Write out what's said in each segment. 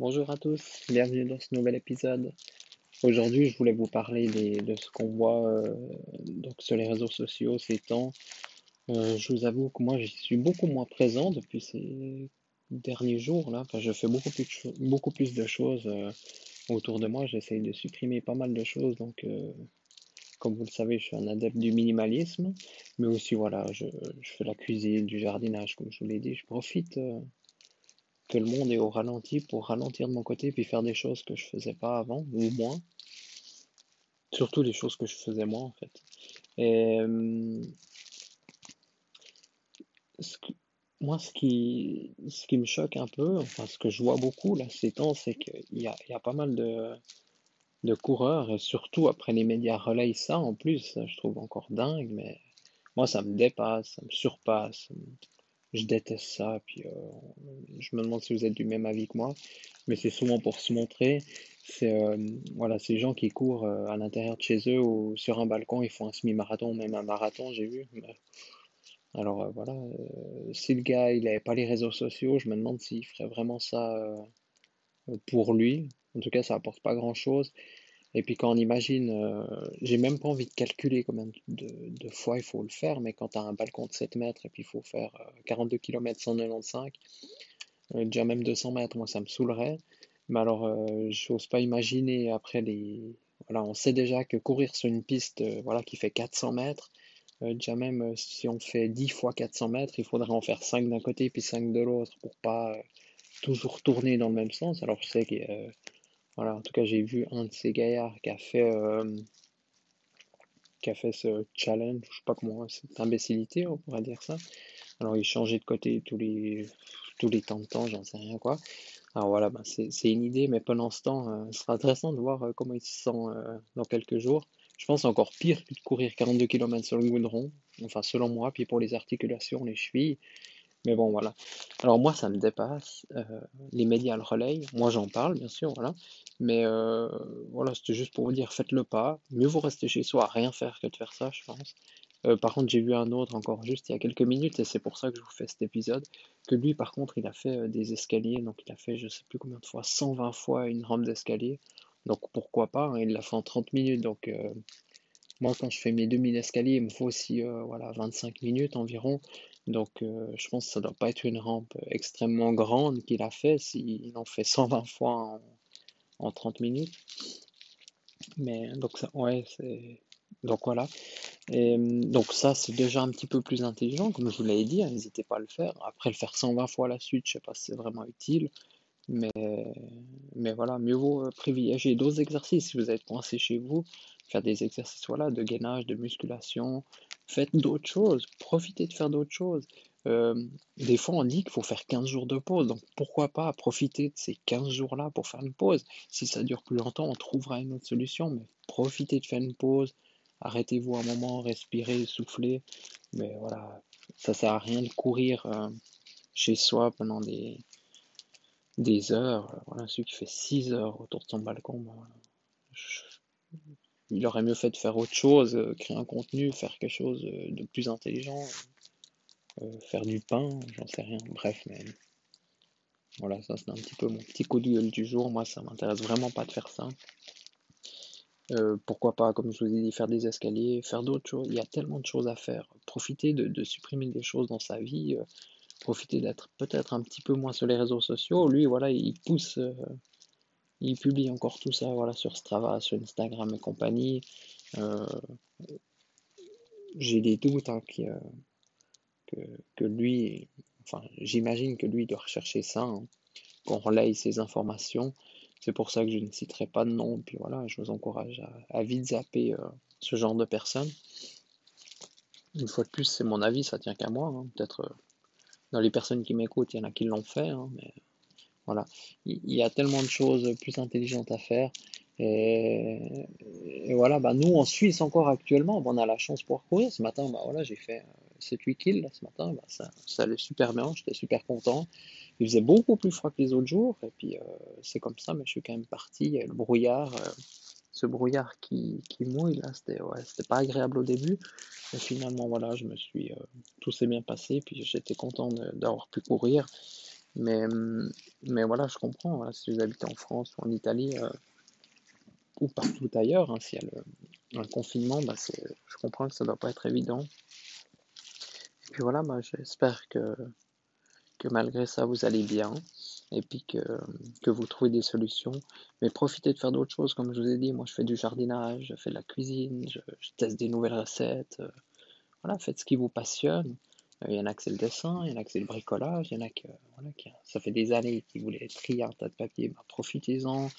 Bonjour à tous, bienvenue dans ce nouvel épisode. Aujourd'hui, je voulais vous parler de ce qu'on voit euh, donc sur les réseaux sociaux ces temps. Euh, je vous avoue que moi, je suis beaucoup moins présent depuis ces derniers jours là. je fais beaucoup plus, beaucoup plus de choses euh, autour de moi. J'essaye de supprimer pas mal de choses. Donc, comme vous le savez, je suis un adepte du minimalisme, mais aussi voilà, je, je fais la cuisine, du jardinage, comme je vous l'ai dit. Je profite que le monde est au ralenti pour ralentir de mon côté puis faire des choses que je faisais pas avant ou moins. Surtout les choses que je faisais moins en fait. Et moi, ce qui, me choque un peu, enfin ce que je vois beaucoup là ces temps, c'est qu'il y a, pas mal de, de coureurs et surtout après les médias relayent ça en plus, je trouve encore dingue, mais moi ça me dépasse, ça me surpasse, je déteste ça. Puis euh, je me demande si vous êtes du même avis que moi, mais c'est souvent pour se montrer. C'est euh, voilà, ces gens qui courent euh, à l'intérieur de chez eux ou sur un balcon, ils font un semi-marathon ou même un marathon, j'ai vu. Alors voilà, si le gars il n'avait pas les réseaux sociaux, je me demande s'il ferait vraiment ça pour lui. En tout cas, ça apporte pas grand-chose. Et puis quand on imagine, euh, j'ai même pas envie de calculer combien de, fois il faut le faire, mais quand tu as un balcon de 7 mètres et puis il faut faire 42 km 195, déjà même 200 mètres, moi ça me saoulerait. Mais alors, euh, j'ose pas imaginer après les. Voilà, on sait déjà que courir sur une piste euh, voilà, qui fait 400 mètres, déjà même si on fait 10 fois 400 mètres, il faudrait en faire 5 d'un côté puis 5 de l'autre pour pas toujours tourner dans le même sens. Alors je sais que voilà, en tout cas, j'ai vu un de ces gaillards qui a fait, euh, qui a fait ce challenge, je sais pas comment, cette imbécilité, on pourrait dire ça. Alors, il changeait de côté tous les, tous les temps de temps, j'en sais rien quoi. Alors voilà, bah, c'est une idée, mais pendant ce temps, euh, ce sera intéressant de voir euh, comment il se sent dans quelques jours. Je pense encore pire que de courir 42 km sur le goudron, enfin selon moi, puis pour les articulations, les chevilles, mais bon, voilà. Alors moi, ça me dépasse. Euh, les médias le relayent. Moi, j'en parle, bien sûr, voilà. Mais euh, voilà, c'était juste pour vous dire, faites le pas. Mieux vous rester chez soi rien faire que de faire ça, je pense. Euh, par contre, j'ai vu un autre encore juste il y a quelques minutes, et c'est pour ça que je vous fais cet épisode, que lui, par contre, il a fait des escaliers, donc il a fait, je sais plus combien de fois, 120 fois une rampe d'escalier. Donc pourquoi pas, hein, il l'a fait en 30 minutes, donc moi, quand je fais mes 2000 escaliers, il me faut aussi voilà, 25 minutes environ. Donc, euh, je pense que ça ne doit pas être une rampe extrêmement grande qu'il a fait s'il en fait 120 fois en, 30 minutes. Mais donc, ça, ouais, c'est. Donc voilà. Donc ça, c'est déjà un petit peu plus intelligent, comme je vous l'avais dit, hein, n'hésitez pas à le faire. Après, le faire 120 fois la suite, je sais pas si c'est vraiment utile. Mais, mais voilà, mieux vaut privilégier d'autres exercices si vous êtes coincé chez vous. Faire des exercices voilà, de gainage, de musculation, Faites d'autres choses, profitez de faire d'autres choses. Euh, des fois, on dit qu'il faut faire 15 jours de pause, donc pourquoi pas profiter de ces 15 jours-là pour faire une pause? Si ça dure plus longtemps, on trouvera une autre solution, mais profitez de faire une pause, arrêtez-vous un moment, respirez, soufflez. Mais voilà, ça sert à rien de courir euh, chez soi pendant des, des heures. Voilà, celui qui fait 6 heures autour de son balcon, ben, il aurait mieux fait de faire autre chose, euh, créer un contenu, faire quelque chose euh, de plus intelligent, euh, faire du pain, j'en sais rien. Bref, mais voilà, ça c'est un petit peu mon petit coup de gueule du jour. Moi, ça m'intéresse vraiment pas de faire ça. pourquoi pas, comme je vous ai dit, faire des escaliers, faire d'autres choses. Il y a tellement de choses à faire. Profiter de, supprimer des choses dans sa vie. profiter d'être peut-être un petit peu moins sur les réseaux sociaux. Lui, voilà, il pousse il publie encore tout ça voilà, sur Strava, sur Instagram et compagnie. Euh, j'ai des doutes hein, euh, que, lui, enfin j'imagine que lui doit rechercher ça, hein, qu'on relaye ses informations. C'est pour ça que je ne citerai pas de nom. Puis voilà, je vous encourage à, vite zapper euh, ce genre de personnes. Une fois de plus, c'est mon avis, ça tient qu'à moi. Hein. Peut-être dans les personnes qui m'écoutent, il y en a qui l'ont fait, mais Voilà, il y a tellement de choses plus intelligentes à faire. Et, voilà, bah nous en Suisse encore actuellement, bah, on a la chance pour courir. Ce matin, bah voilà, j'ai fait 7-8 kills là, ce matin, bah, ça, ça allait super bien, j'étais super content. Il faisait beaucoup plus froid que les autres jours, et puis euh, c'est comme ça, mais je suis quand même parti. Le brouillard, euh, ce brouillard qui, qui mouille là, c'était ouais, pas agréable au début, mais finalement voilà, je me suis, euh, tout s'est bien passé, puis j'étais content d'avoir pu courir. Mais, mais voilà, je comprends, si vous habitez en France ou en Italie euh, ou partout ailleurs, hein, s'il y a un confinement, bah, je comprends que ça doit pas être évident. Et puis voilà, bah, j'espère que, que malgré ça, vous allez bien et puis que, que vous trouvez des solutions. Mais profitez de faire d'autres choses, comme je vous ai dit. Moi, je fais du jardinage, je fais de la cuisine, je, je teste des nouvelles recettes. euh, voilà, faites ce qui vous passionne. Euh, Il y en a que c'est le dessin, il y en a que c'est le bricolage, il y en a que voilà, qui, ça fait des années qu'ils voulaient trier un tas de papier, bah, profitez-en.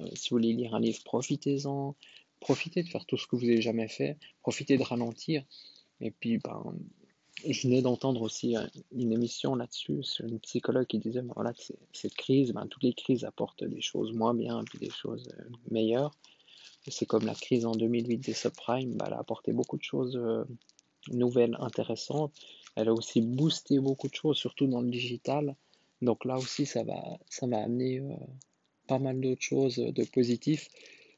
Euh, si vous voulez lire un livre, profitez-en. Profitez de faire tout ce que vous n'avez jamais fait. Profitez de ralentir. Et puis, ben, je venais d'entendre aussi euh, une émission là-dessus sur une psychologue qui disait ben, voilà, que cette crise, ben, toutes les crises apportent des choses moins bien puis des choses euh, meilleures. C'est comme la crise en 2008 des subprimes, ben, elle a apporté beaucoup de choses euh, nouvelles, intéressantes. Elle a aussi boosté beaucoup de choses, surtout dans le digital. Donc là aussi, ça va, ça va amener euh, pas mal d'autres choses de positifs.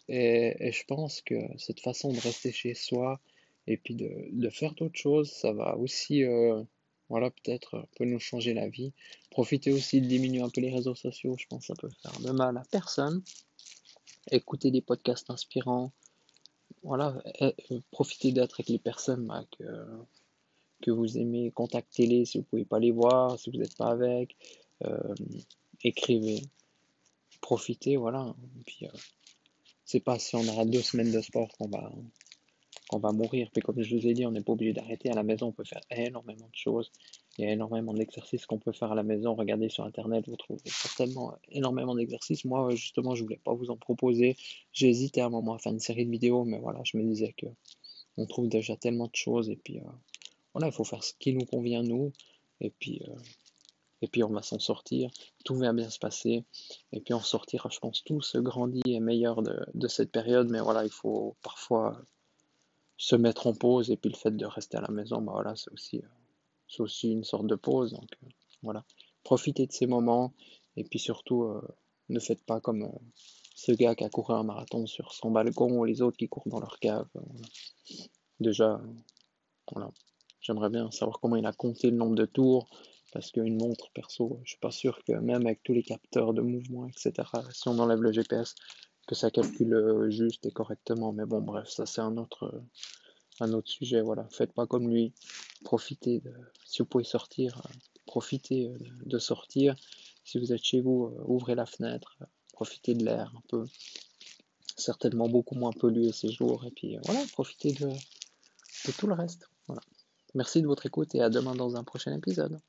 Et, je pense que cette façon de rester chez soi et puis de, faire d'autres choses, ça va aussi, euh, voilà, peut-être euh, peut nous changer la vie. Profitez aussi de diminuer un peu les réseaux sociaux, je pense que ça peut faire de mal à personne. Écoutez des podcasts inspirants, voilà, profitez d'être avec les personnes bah, que vous aimez, contactez-les si vous pouvez pas les voir, si vous n'êtes pas avec, euh, écrivez, profitez, voilà. Et puis, euh, c'est pas si on aura deux semaines de sport qu'on va, qu'on va mourir. Puis comme je vous ai dit, on n'est pas obligé d'arrêter. À la maison, on peut faire énormément de choses. Il y a énormément d'exercices qu'on peut faire à la maison. Regardez sur Internet, vous trouverez certainement énormément d'exercices. Moi, justement, je voulais pas vous en proposer. Hésité à un moment à faire une série de vidéos, mais voilà, je me disais que on trouve déjà tellement de choses. Et puis, euh, voilà, il faut faire ce qui nous convient, nous. Et puis, euh, et puis on va s'en sortir. Tout va bien se passer. Et puis on sortira, je pense, tous grandis et meilleurs de, de cette période. Mais voilà, il faut parfois se mettre en pause et puis le fait de rester à la maison, bah voilà, c'est aussi, euh, c'est aussi une sorte de pause. Donc euh, voilà, profitez de ces moments et puis surtout ne faites pas comme ce gars qui a couru un marathon sur son balcon ou les autres qui courent dans leur cave. voilà. Déjà, voilà, j'aimerais bien savoir comment il a compté le nombre de tours parce qu'une montre perso, je suis pas sûr que même avec tous les capteurs de mouvement, etc., si on enlève le GPS, que ça calcule euh, juste et correctement. Mais bon, bref, ça c'est un autre, euh, un autre sujet, voilà. Faites pas comme lui. Profitez de, si vous pouvez sortir, euh, profitez de sortir. Si vous êtes chez vous, ouvrez la fenêtre, profitez de l'air un peu. Certainement beaucoup moins pollué ces jours. Et puis voilà, profitez de, de tout le reste. Merci de votre écoute et à demain dans un prochain épisode.